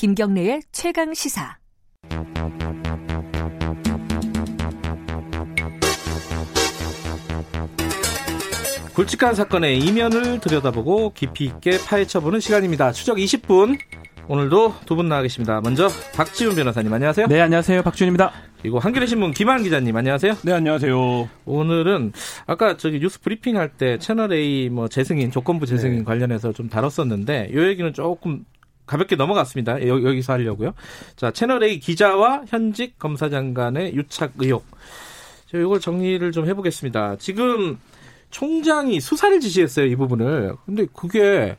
김경래의 최강 시사. 굵직한 사건의 이면을 들여다보고 깊이 있게 파헤쳐보는 시간입니다. 추적 20분. 오늘도 두 분 나와 계십니다. 먼저 박지훈 변호사님 안녕하세요. 네, 안녕하세요. 박지훈입니다. 그리고 한겨레 신문 김한 기자님 안녕하세요. 네, 안녕하세요. 오늘은 아까 저기 뉴스 브리핑 할 때 채널 A 뭐 재승인 조건부 재승인 네. 관련해서 좀 다뤘었는데 이 얘기는 조금 가볍게 넘어갔습니다. 여 기, 서 하려고요. 자, 채널 A 기자와 현직 검사장 간의 유착 의혹. 저 이걸 정리를 좀 해보겠습니다. 지금 총장이 수사를 지시했어요, 이 부분을. 근데 그게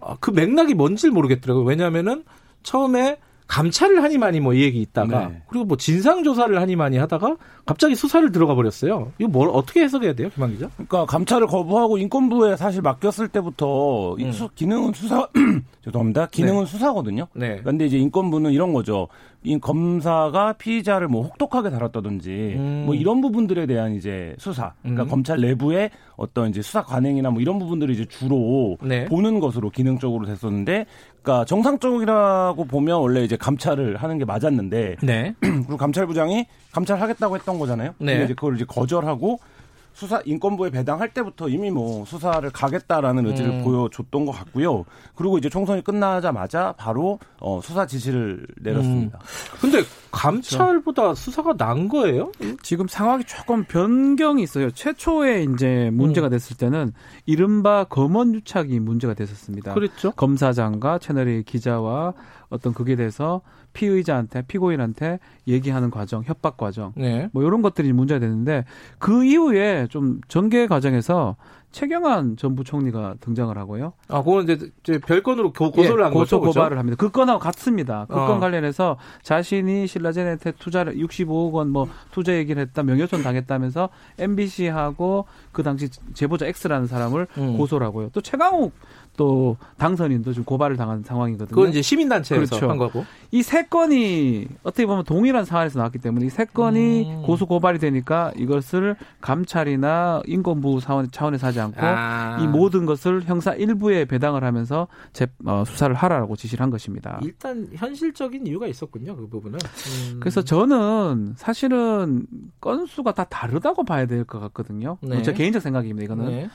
아, 그 맥락이 뭔지 모르겠더라고요. 왜냐하면은 처음에 감찰을 하니만이 뭐 이 얘기 있다가 네. 그리고 뭐 진상 조사를 하니만이 하다가 갑자기 수사를 들어가 버렸어요. 이거 뭘 어떻게 해석해야 돼요, 김한 기자? 그러니까 감찰을 거부하고 인권부에 사실 맡겼을 때부터 음. 수, 기능은 수사 죄송합니다. 기능은 네. 수사거든요. 네. 그런데 이제 인권부는 이런 거죠. 이 검사가 피의자를 뭐 혹독하게 다뤘다든지 음. 뭐 이런 부분들에 대한 이제 수사. 그러니까 음. 검찰 내부의 어떤 이제 수사 관행이나 뭐 이런 부분들을 이제 주로 네. 보는 것으로 기능적으로 됐었는데 그러니까 정상적이라고 보면 원래 이제 감찰을 하는 게 맞았는데 네. 그리고 감찰부장이 감찰하겠다고 했던 거잖아요. 네. 근데 이제 그걸 이제 거절하고 수사 인권부에 배당할 때부터 이미 뭐 수사를 가겠다라는 의지를 음. 보여줬던 것 같고요. 그리고 이제 총선이 끝나자마자 바로 어, 수사 지시를 내렸습니다. 음. 근데 감찰보다 그렇죠. 수사가 난 거예요? 지금 상황이 조금 변경이 있어요. 최초에 이제 문제가 음. 됐을 때는 이른바 검언 유착이 문제가 됐었습니다. 그렇죠. 검사장과 채널의 기자와 어떤 그게 돼서 피의자한테 피고인한테 얘기하는 과정, 협박 과정, 네. 뭐 이런 것들이 문제가 되는데 그 이후에 좀 전개 과정에서 최경환 전 부총리가 등장을 하고요. 아, 그건 이제, 이제 별건으로 고, 소를 예, 한 고소 거죠. 고발을 합니다. 그 건하고 같습니다. 그건 어. 관련해서 자신이 신라젠한테 투자를 65억 원 뭐 투자 얘기를 했다, 명예훼손 당했다면서 MBC하고 그 당시 제보자 X라는 사람을 음. 고소를 하고요. 또 최강욱 또 당선인도 지금 고발을 당한 상황이거든요. 그건 이제 시민단체에서 그렇죠. 한 거고. 이 세 건이 어떻게 보면 동일한 사안에서 나왔기 때문에 이 세 건이 음. 고소 고발이 되니까 이것을 감찰이나 인권부 사원 차원에서 하지 않고 아. 이 모든 것을 형사 일부에 배당을 하면서 재, 어, 수사를 하라고 지시를 한 것입니다. 일단 현실적인 이유가 있었군요. 그 부분은. 음. 그래서 저는 사실은 건수가 다 다르다고 봐야 될 것 같거든요. 네. 제 개인적 생각입니다. 이거는. 네.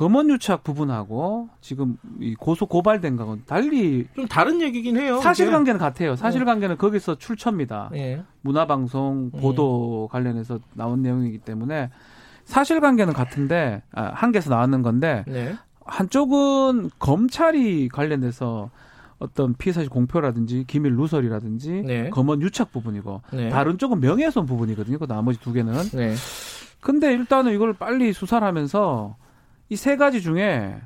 검언유착 부분하고 지금 이 고소 고발된 거는 달리 좀 다른 얘기긴 해요. 사실관계는 같아요. 사실관계는 네. 거기서 출처입니다. 네. 문화방송 예. 보도 네. 관련해서 나온 내용이기 때문에 사실관계는 같은데 아, 한 개에서 나왔는 건데 네. 한쪽은 검찰이 관련돼서 어떤 피해 사실 공표라든지 기밀 누설이라든지 네. 검언 유착 부분이고 네. 다른 쪽은 명예훼손 부분이거든요. 그 나머지 두 개는. 네. 근데 일단은 이걸 빨리 수사를 하면서 이 세 가지 중에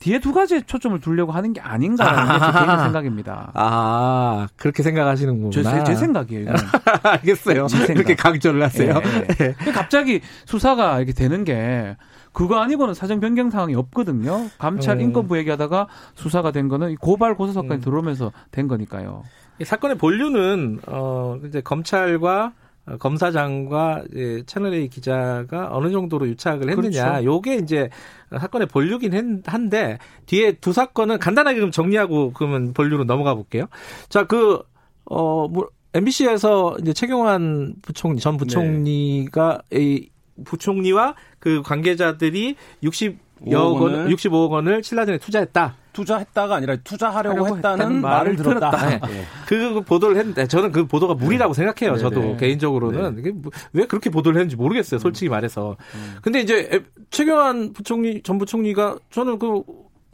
뒤에 두 가지에 초점을 두려고 하는 게 아닌가라는 게제 개인 생각입니다. 아, 그렇게 생각하시는구나. 제, 제 생각이에요. 알겠어요. 생각. 그렇게 강조를 하세요. 네, 네. 갑자기 수사가 이렇게 되는 게 그거 아니고는 사정 변경 상황이 없거든요. 감찰 음. 인권부 얘기하다가 수사가 된 거는 고발 고소 사건이 음. 들어오면서 된 거니까요. 이 사건의 본류는 어 이제 검찰과 어, 검사장과 채널A 기자가 어느 정도로 유착을 했느냐. 그렇죠. 요게 이제 사건의 본류긴 한데 뒤에 두 사건은 간단하게 좀 정리하고 그러면 본류로 넘어가 볼게요. 자, 그, 어, 뭐, MBC에서 이제 최경환 부총리, 전 부총리가 네. 이 부총리와 그 관계자들이 60 여 원, 65억 원을 신라전에 투자했다. 투자했다가 아니라 투자하려고 했다는 말을 들었다. 들었다. 네. 네. 그 보도를 했는데 저는 그 보도가 무리라고 네. 생각해요. 저도 네네. 개인적으로는 네. 뭐왜 그렇게 보도를 했는지 모르겠어요. 솔직히 말해서. 음. 근데 이제 최경환 부총리 전 부총리가 저는 그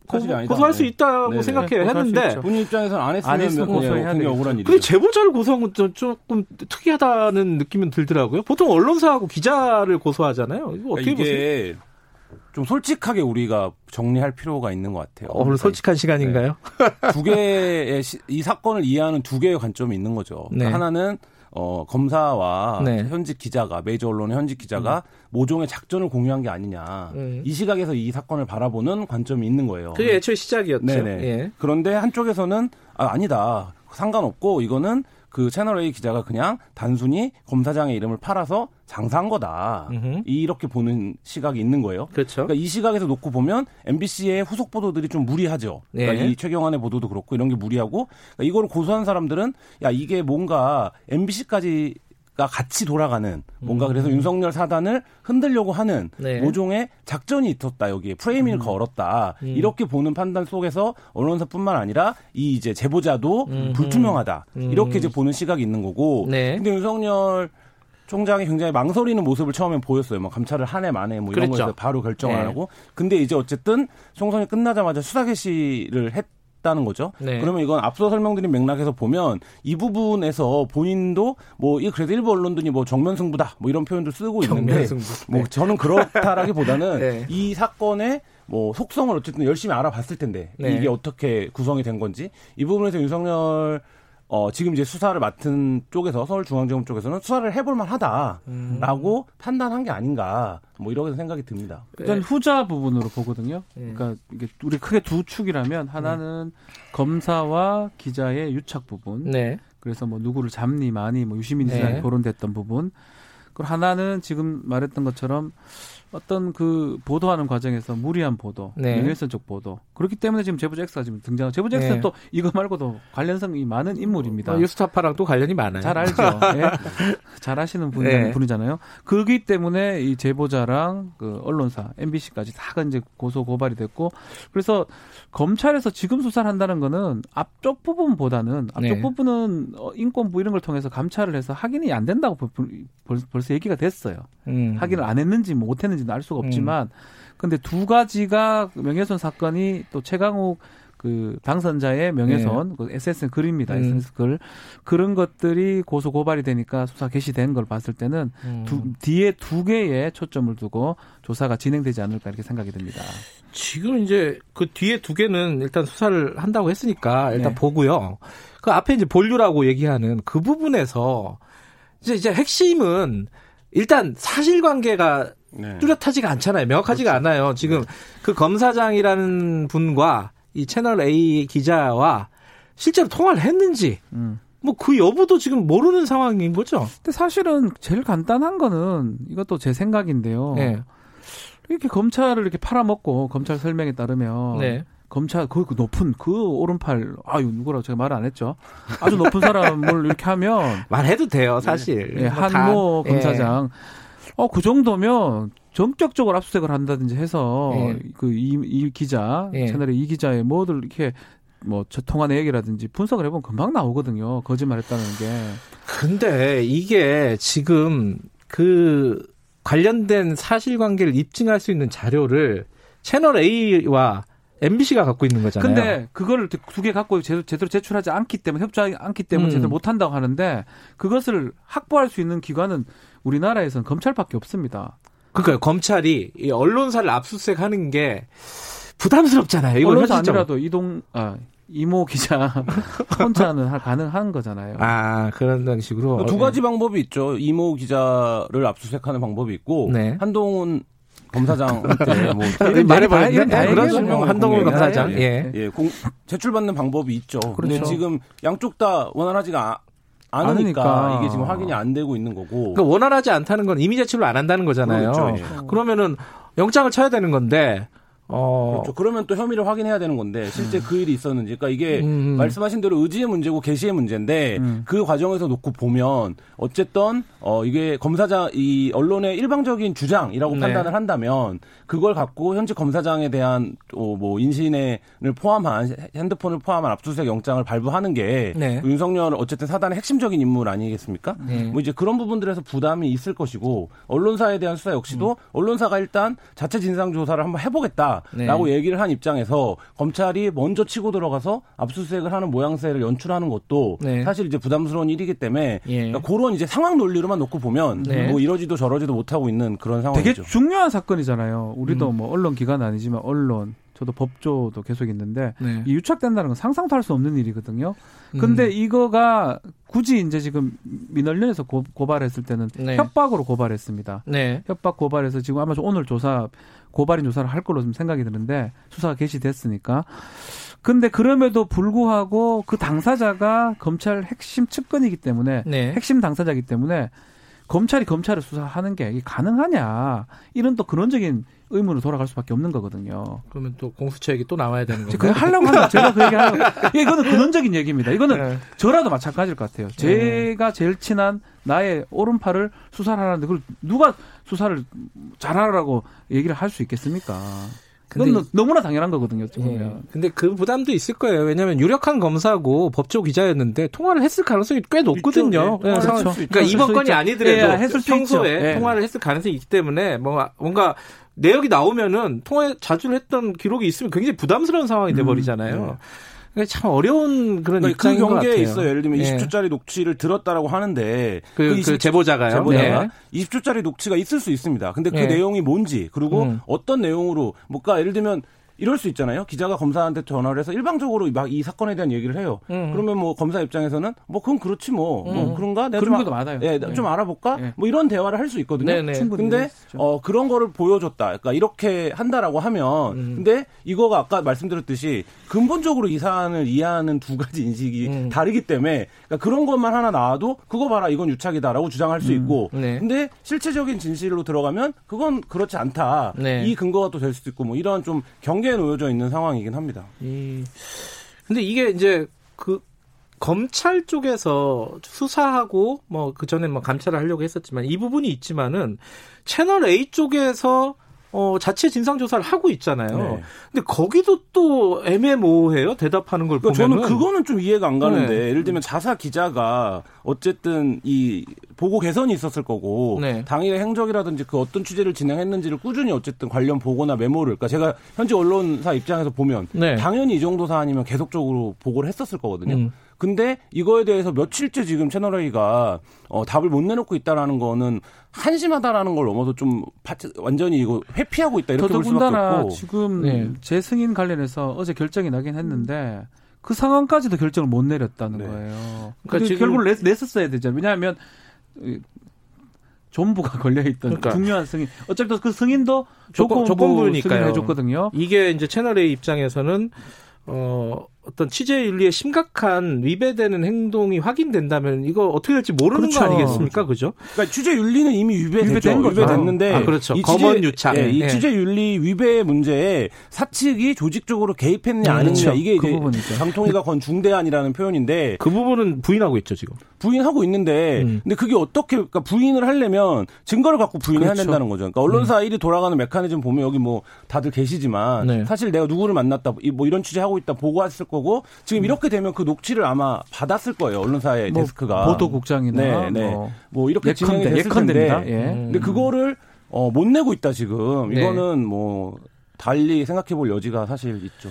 고, 고소할 수 있다고 네네. 생각해요. 했는데 본인 입장에서는 안 했으면, 안 했으면 고소해야 되게 억울한 일이죠. 근데 제보자를 고소한 건 조금 특이하다는 느낌은 들더라고요. 보통 언론사하고 기자를 고소하잖아요. 이거 어떻게 그러니까 보세요? 좀 솔직하게 우리가 정리할 필요가 있는 것 같아요. 오늘 솔직한 시간인가요? 네. 두 개의 이 사건을 이해하는 두 개의 관점이 있는 거죠. 그러니까 네. 하나는 어, 검사와 네. 현직 기자가 메이저 언론의 현직 기자가 음. 모종의 작전을 공유한 게 아니냐. 음. 이 시각에서 이 사건을 바라보는 관점이 있는 거예요. 그게 애초에 시작이었죠. 네네. 예. 그런데 한쪽에서는 아, 아니다. 상관없고 이거는 그 채널 A 기자가 그냥 단순히 검사장의 이름을 팔아서 장사한 거다. 으흠. 이렇게 보는 시각이 있는 거예요. 그렇죠. 그러니까 이 시각에서 놓고 보면 MBC의 후속 보도들이 좀 무리하죠. 그러니까 네. 이 최경환의 보도도 그렇고 이런 게 무리하고 그러니까 이거를 고소한 사람들은 야 이게 뭔가 MBC까지 가 같이 돌아가는 뭔가 그래서 음. 윤석열 사단을 흔들려고 하는 네. 모종의 작전이 있었다 여기에 프레이밍을 음. 걸었다 음. 이렇게 보는 판단 속에서 언론사뿐만 아니라 이 이제 제보자도 음. 불투명하다 음. 이렇게 이제 보는 시각이 있는 거고 네. 근데 윤석열 총장이 굉장히 망설이는 모습을 처음에 보였어요. 뭐 감찰을 한 해 만에 뭐 이런 그랬죠. 거에서 바로 결정을 네. 하고. 근데 이제 어쨌든 총선이 끝나자마자 수사 개시를 했 다는 거죠. 네. 그러면 이건 앞서 설명드린 맥락에서 보면 이 부분에서 본인도 뭐 이 그래도 일부 언론들이 뭐 정면 승부다 뭐 이런 표현도 쓰고 있는데 뭐 네. 저는 그렇다라기보다는 네. 이 사건의 뭐 속성을 어쨌든 열심히 알아봤을 텐데 네. 이게 어떻게 구성이 된 건지 이 부분에서 윤석열 어, 지금 이제 수사를 맡은 쪽에서 서울중앙지검 쪽에서는 수사를 해볼 만 하다라고 음. 판단한 게 아닌가 뭐 이렇게 생각이 듭니다. 일단 네. 후자 부분으로 보거든요. 네. 그러니까 이게 우리 크게 두 축이라면 하나는 네. 검사와 기자의 유착 부분. 네. 그래서 뭐 누구를 잡니 마니 뭐 유시민 이사이 네. 거론됐던 부분. 그리고 하나는 지금 말했던 것처럼 어떤 그 보도하는 과정에서 무리한 보도, 네. 명예훼손적 보도 그렇기 때문에 지금 제보자 X가 지금 등장한 제보자 X는 네. 또 이거 말고도 관련성이 많은 인물입니다. 어, 유스타파랑 또 관련이 많아요. 잘 알죠. 네. 잘 아시는 분, 네. 분이잖아요. 그렇기 때문에 이 제보자랑 그 언론사 MBC까지 다 이제 고소 고발이 됐고 그래서 검찰에서 지금 수사를 한다는 거는 앞쪽 부분보다는 앞쪽 네. 부분은 어, 인권부 이런 걸 통해서 감찰을 해서 확인이 안 된다고 벌써 얘기가 됐어요. 음. 확인을 안 했는지 뭐못 했는지는 알 수가 없지만 음. 근데 두 가지가 명예훼손 사건이 또 최강욱 그 당선자의 명예훼손, 네. 그 SNS 글입니다. 음. SNS 글 그런 것들이 고소 고발이 되니까 수사 개시된 걸 봤을 때는 음. 두, 뒤에 두 개의 초점을 두고 조사가 진행되지 않을까 이렇게 생각이 듭니다. 지금 이제 그 뒤에 두 개는 일단 수사를 한다고 했으니까 일단 네. 보고요. 그 앞에 이제 본류라고 얘기하는 그 부분에서 이제 이제 핵심은 일단 사실관계가 네. 뚜렷하지가 않잖아요. 명확하지가 그렇죠. 않아요. 지금 네. 그 검사장이라는 분과 이 채널 A 기자와 실제로 통화를 했는지 음. 뭐그 여부도 지금 모르는 상황인 거죠. 근데 사실은 제일 간단한 거는 이것도 제 생각인데요. 네. 이렇게 검찰을 이렇게 팔아먹고 검찰 설명에 따르면 네. 검찰 그, 그 높은 그 오른팔 아유 누구라고 제가 말안 했죠. 아주 높은 사람을 이렇게 하면 말해도 돼요 사실. 네, 한모 다, 검사장. 예. 어그 정도면 전격적으로 압수수색을 한다든지 해서 예. 그이 이 기자 예. 채널의 이 기자의 뭐들 이렇게 뭐 통화 내역이라든지 분석을 해보면 금방 나오거든요. 거짓말했다는 게. 근데 이게 지금 그 관련된 사실관계를 입증할 수 있는 자료를 채널 A와 MBC가 갖고 있는 거잖아요. 근데 그걸 두개 갖고 제대로, 제대로 제출하지 않기 때문에 협조하지 않기 때문에 음. 제대로 못 한다고 하는데 그것을 확보할 수 있는 기관은 우리나라에서는 검찰밖에 없습니다. 그러니까 검찰이 이 언론사를 압수수색하는 게 부담스럽잖아요. 이건 언론사 아니라도 이동 아 이모 기자 혼자는 가능한 거잖아요. 아 그런 식으로 두 가지 방법이 있죠. 이모 기자를 압수수색하는 방법이 있고 네. 한동훈 검사장한테 뭐 말해버렸네. 그런 설명 한동훈 검사장. 예. 예. 공, 제출받는 방법이 있죠. 그런데 그렇죠. 지금 양쪽 다 원활하지가 않으니까, 않으니까, 이게 지금 확인이 안 되고 있는 거고. 그러니까 원활하지 않다는 건 이미 제출을 안 한다는 거잖아요. 그렇죠. 예. 그러면은 영장을 쳐야 되는 건데 어. 그렇죠. 그러면 또 혐의를 확인해야 되는 건데 실제 음. 그 일이 있었는지. 그러니까 이게 음. 말씀하신 대로 의지의 문제고 개시의 문제인데 음. 그 과정에서 놓고 보면 어쨌든 어 이게 검사장 이 언론의 일방적인 주장이라고 네. 판단을 한다면 그걸 갖고 현직 검사장에 대한 또뭐 인신을 포함한 핸드폰을 포함한 압수수색 영장을 발부하는 게 네. 윤석열 어쨌든 사단의 핵심적인 인물 아니겠습니까? 네. 뭐 이제 그런 부분들에서 부담이 있을 것이고 언론사에 대한 수사 역시도 음. 언론사가 일단 자체 진상 조사를 한번 해보겠다. 라고 네. 얘기를 한 입장에서 검찰이 먼저 치고 들어가서 압수수색을 하는 모양새를 연출하는 것도 네. 사실 이제 부담스러운 일이기 때문에 예. 그러니까 그런 이제 상황 논리로만 놓고 보면 네. 뭐 이러지도 저러지도 못하고 있는 그런 상황이죠. 되게 중요한 사건이잖아요. 우리도 음. 뭐 언론 기관 아니지만 언론 저도 법조도 계속 있는데 네. 이 유착된다는 건 상상도 할 수 없는 일이거든요. 근데 음. 이거가 굳이 이제 지금 민원련에서 고, 발했을 때는 네. 협박으로 고발했습니다. 네. 협박 고발해서 지금 아마 오늘 조사 고발인 조사를 할 걸로 좀 생각이 드는데 수사가 개시됐으니까 근데 그럼에도 불구하고 그 당사자가 검찰 핵심 측근이기 때문에 네. 핵심 당사자이기 때문에 검찰이 검찰을 수사하는 게 가능하냐 이런 또 근원적인 의문으로 돌아갈 수밖에 없는 거거든요. 그러면 또 공수처 얘기 또 나와야 되는 거예요. 그 하려고 하는 제가 그 얘기하는 예, 이거는 근원적인 얘기입니다. 이거는 네. 저라도 마찬가지일 것 같아요. 제가 제일 친한 나의 오른팔을 수사를 하는데 그걸 누가 수사를 잘하라고 얘기를 할 수 있겠습니까? 그건 너무나 당연한 거거든요. 예. 근데 그 부담도 있을 거예요. 왜냐하면 유력한 검사고 법조 기자였는데 통화를 했을 가능성이 꽤 높거든요. 네. 네. 그렇죠. 그러니까 이번 건이 아니더라도 예, 평소에 예. 통화를 했을 가능성이 있기 때문에 뭔가 뭔가 내역이 나오면은 통화 자주 했던 기록이 있으면 굉장히 부담스러운 상황이 돼버리잖아요. 참 어려운 그런 그러니까 그 경계에 있어요. 예를 들면 네. 20초짜리 녹취를 들었다라고 하는데 그, 그, 20, 그 제보자가요. 제보자가 네. 20초짜리 녹취가 있을 수 있습니다. 근데 그 네. 내용이 뭔지 그리고 음. 어떤 내용으로 뭔가 예를 들면 이럴 수 있잖아요. 기자가 검사한테 전화를 해서 일방적으로 막 이 사건에 대한 얘기를 해요. 음. 그러면 뭐 검사 입장에서는 뭐 그건 그렇지 뭐, 뭐 음. 뭐 그런가 내가 그런 것도 많아요. 예, 네. 좀 알아볼까? 네. 뭐 이런 대화를 할 수 있거든요. 네네. 충분히 근데 어 그런 거를 보여줬다. 그러니까 이렇게 한다라고 하면 음. 근데 이거가 아까 말씀드렸듯이 근본적으로 이 사안을 이해하는 두 가지 인식이 음. 다르기 때문에 그러니까 그런 것만 하나 나와도 그거 봐라 이건 유착이다라고 주장할 수 음. 있고 네. 근데 실체적인 진실로 들어가면 그건 그렇지 않다. 네. 이 근거가 또 될 수도 있고 뭐 이런 좀 경계 에 놓여져 있는 상황이긴 합니다. 이, 근데 이게 이제 그 검찰 쪽에서 수사하고 뭐 그 전에 뭐 감찰을 하려고 했었지만 이 부분이 있지만은 채널 A 쪽에서 어, 자체 진상조사를 하고 있잖아요. 네. 근데 거기도 또 애매모호해요. 대답하는 걸 그러니까 보면. 저는 그거는 좀 이해가 안 가는데 네. 예를 들면 자사 기자가 어쨌든 이 보고 개선이 있었을 거고 네. 당일의 행적이라든지 그 어떤 취재를 진행했는지를 꾸준히 어쨌든 관련 보고나 메모를 그러니까 제가 현지 언론사 입장에서 보면 네. 당연히 이 정도 사안이면 계속적으로 보고를 했었을 거거든요. 음. 근데 이거에 대해서 며칠째 지금 채널A가 어, 답을 못 내놓고 있다라는 거는 한심하다라는 걸 넘어서 좀 완전히 이거 회피하고 있다 이렇게 볼 수밖에 없고 지금 네. 재승인 관련해서 어제 결정이 나긴 했는데 그 상황까지도 결정을 못 내렸다는 네. 거예요. 그러니까 지금 결국 냈, 냈었어야 되잖아요. 왜냐하면 전부가 걸려있던 그러니까. 중요한 승인. 어쨌든 그 승인도 조건, 조건부니까요. 해줬거든요. 이게 이제 채널 A 입장에서는 어, 어떤 취재 윤리에 심각한 위배되는 행동이 확인된다면 이거 어떻게 될지 모르는 그렇죠. 거 아니겠습니까? 그죠? 그러니까 취재 윤리는 이미 위배된 거죠. 위배됐는데 아, 그렇죠. 이 검언 유착. 예, 이 예. 취재 윤리 위배 문제에 사측이 조직적으로 개입했느냐 음, 아니냐 그렇죠. 이게 그 이제 장통위가 건 중대안이라는 표현인데 그 부분은 부인하고 있죠 지금. 부인하고 있는데 음. 근데 그게 어떻게 그러니까 부인을 하려면 증거를 갖고 부인해야 그렇죠. 된다는 거죠. 그러니까 언론사 음. 일이 돌아가는 메커니즘 보면 여기 뭐 다들 계시지만 네. 사실 내가 누구를 만났다 뭐 이런 취재 하고 있다 보고했을 거고 지금 이렇게 되면 그 녹취를 아마 받았을 거예요 언론사의 뭐 데스크가 보도국장이나 네, 네. 뭐, 뭐 이렇게 진행이 됐을 예컨대, 예. 근데 그거를 어, 못 내고 있다 지금 네. 이거는 뭐 달리 생각해 볼 여지가 사실 있죠.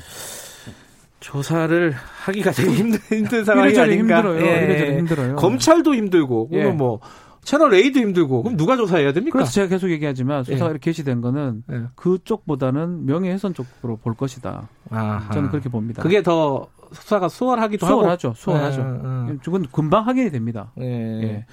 조사를 하기가 되게 힘든, 힘든 상황이 아닌가. 힘들어요. 예. 힘들어요. 검찰도 힘들고, 예. 뭐 채널 A도 힘들고 그럼 누가 조사해야 됩니까? 그래서 제가 계속 얘기하지만 수사가 예. 게시된 거는 예. 그쪽보다는 명예훼손 쪽으로 볼 것이다. 아하. 저는 그렇게 봅니다. 그게 더 수사가 수월하기도 수월하죠. 하고. 수월하죠. 예. 그건 금방 확인이 됩니다. 예.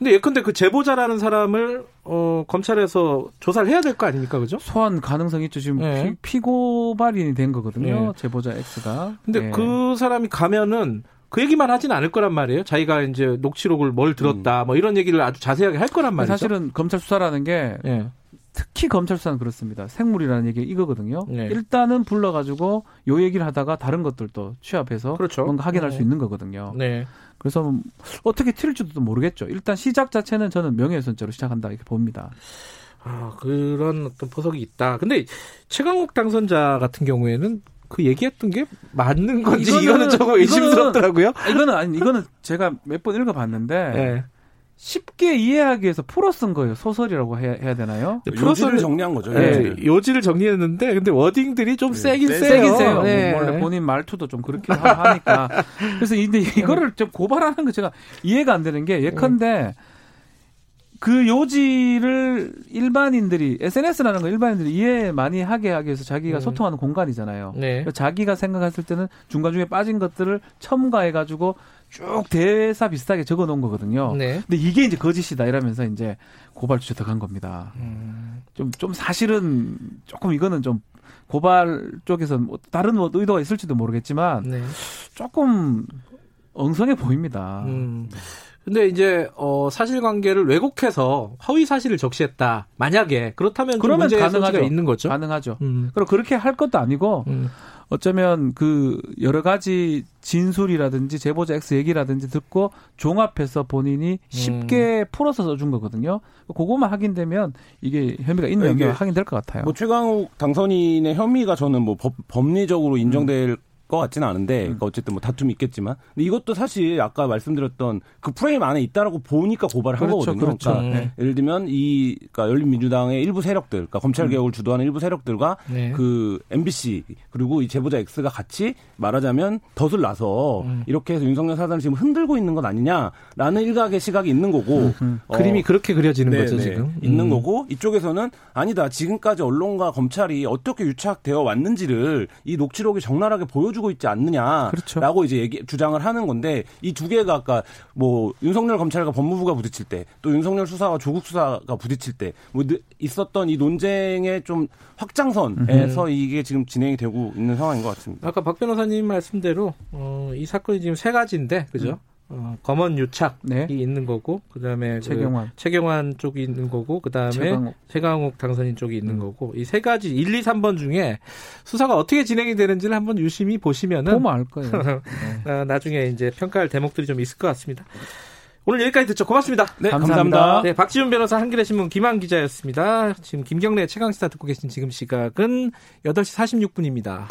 예. 근데 예컨대 그 제보자라는 사람을 어 검찰에서 조사를 해야 될 거 아닙니까, 그죠? 소환 가능성 있죠. 지금 예. 피, 고발인이 된 거거든요. 예. 제보자 X가. 근데 예. 그 사람이 가면은 그 얘기만 하진 않을 거란 말이에요. 자기가 이제 녹취록을 뭘 들었다, 음. 뭐 이런 얘기를 아주 자세하게 할 거란 말이죠. 사실은 검찰 수사라는 게 예. 특히 검찰 수사는 그렇습니다. 생물이라는 얘기 이거거든요. 예. 일단은 불러가지고 요 얘기를 하다가 다른 것들도 취합해서 그렇죠. 뭔가 확인할 네. 수 있는 거거든요. 네. 그래서 어떻게 튈지도 모르겠죠. 일단 시작 자체는 저는 명예훼손죄로 시작한다 이렇게 봅니다. 아, 그런 어떤 포석이 있다. 근데 최강욱 당선자 같은 경우에는 그 얘기했던 게 맞는 건지 이거는, 이거는 조금 의심스럽더라고요. 이거는 아니 이거는 제가 몇 번 읽어봤는데 네. 쉽게 이해하기 위해서 풀어 쓴 거예요. 소설이라고 해야, 해야 되나요? 네, 요지를 정리한 거죠. 네, 요지를. 요지를 정리했는데 근데 워딩들이 좀 네, 세긴 세, 세요. 세요. 네. 원래 본인 말투도 좀 그렇게 하니까. 그래서 근데 이거를 좀 고발하는 거 제가 이해가 안 되는 게 예컨대 그 요지를 일반인들이 SNS라는 거 일반인들이 이해 많이 하게 하기 위해서 자기가 음. 소통하는 공간이잖아요. 네. 자기가 생각했을 때는 중간 중에 빠진 것들을 첨가해 가지고 쭉 대사 비슷하게 적어 놓은 거거든요. 네. 근데 이게 이제 거짓이다 이러면서 이제 고발 주체 들어간 겁니다. 음. 좀, 좀 사실은 조금 이거는 좀 고발 쪽에서 뭐 다른 뭐 의도가 있을지도 모르겠지만 네. 조금 엉성해 보입니다. 음. 근데 이제 어 사실관계를 왜곡해서 허위 사실을 적시했다. 만약에 그렇다면 그러면 가능하죠. 있는 거죠. 가능하죠. 음. 그리고 그렇게 할 것도 아니고 음. 어쩌면 그 여러 가지 진술이라든지 제보자 X 얘기라든지 듣고 종합해서 본인이 쉽게 음. 풀어서 써준 거거든요. 그거만 확인되면 이게 혐의가 있는 혐의가 확인될 것 같아요. 뭐 최강욱 당선인의 혐의가 저는 뭐 법, 법리적으로 인정될 음. 것 같지는 않은데 음. 그러니까 어쨌든 뭐 다툼이 있겠지만 근데 이것도 사실 아까 말씀드렸던 그 프레임 안에 있다라고 보니까 고발을 한 그렇죠, 거거든요. 그렇죠. 그러니까 네. 예를 들면 이 그러니까 열린민주당의 일부 세력들, 그러니까 검찰 음. 개혁을 주도하는 일부 세력들과 네. 그 MBC 그리고 이 제보자 X가 같이 말하자면 덫을 놔서 음. 이렇게 해서 윤석열 사단을 지금 흔들고 있는 것 아니냐라는 일각의 시각이 있는 거고 음. 음. 어, 그림이 그렇게 그려지는 네, 거죠 네. 지금 있는 음. 거고 이쪽에서는 아니다 지금까지 언론과 검찰이 어떻게 유착되어 왔는지를 이 녹취록이 적나라하게 보여주 보여주고 있지 않느냐라고 그렇죠. 이제 얘기 주장을 하는 건데 이 두 개가 아까 뭐 윤석열 검찰과 법무부가 부딪힐 때 또 윤석열 수사와 조국 수사가 부딪힐 때 뭐 있었던 이 논쟁의 좀 확장선에서 음. 이게 지금 진행이 되고 있는 상황인 것 같습니다. 아까 박 변호사님 말씀대로 어, 이 사건이 지금 세 가지인데 그죠? 음. 어, 검언 유착이 네. 있는 거고 그다음에 그 최경환 그 최경환 쪽이 있는 거고 그다음에 최강욱, 최강욱 당선인 쪽이 있는 음. 거고 이 세 가지 1, 2, 3번 중에 수사가 어떻게 진행이 되는지를 한번 유심히 보시면은 보면 알 거예요. 네. 어, 나중에 이제 평가할 대목들이 좀 있을 것 같습니다. 오늘 여기까지 듣죠. 고맙습니다. 네, 감사합니다. 감사합니다. 네, 박지훈 변호사 한겨레 신문 김한 기자였습니다. 지금 김경래 최강 시사 듣고 계신 지금 시각은 8시 46분입니다.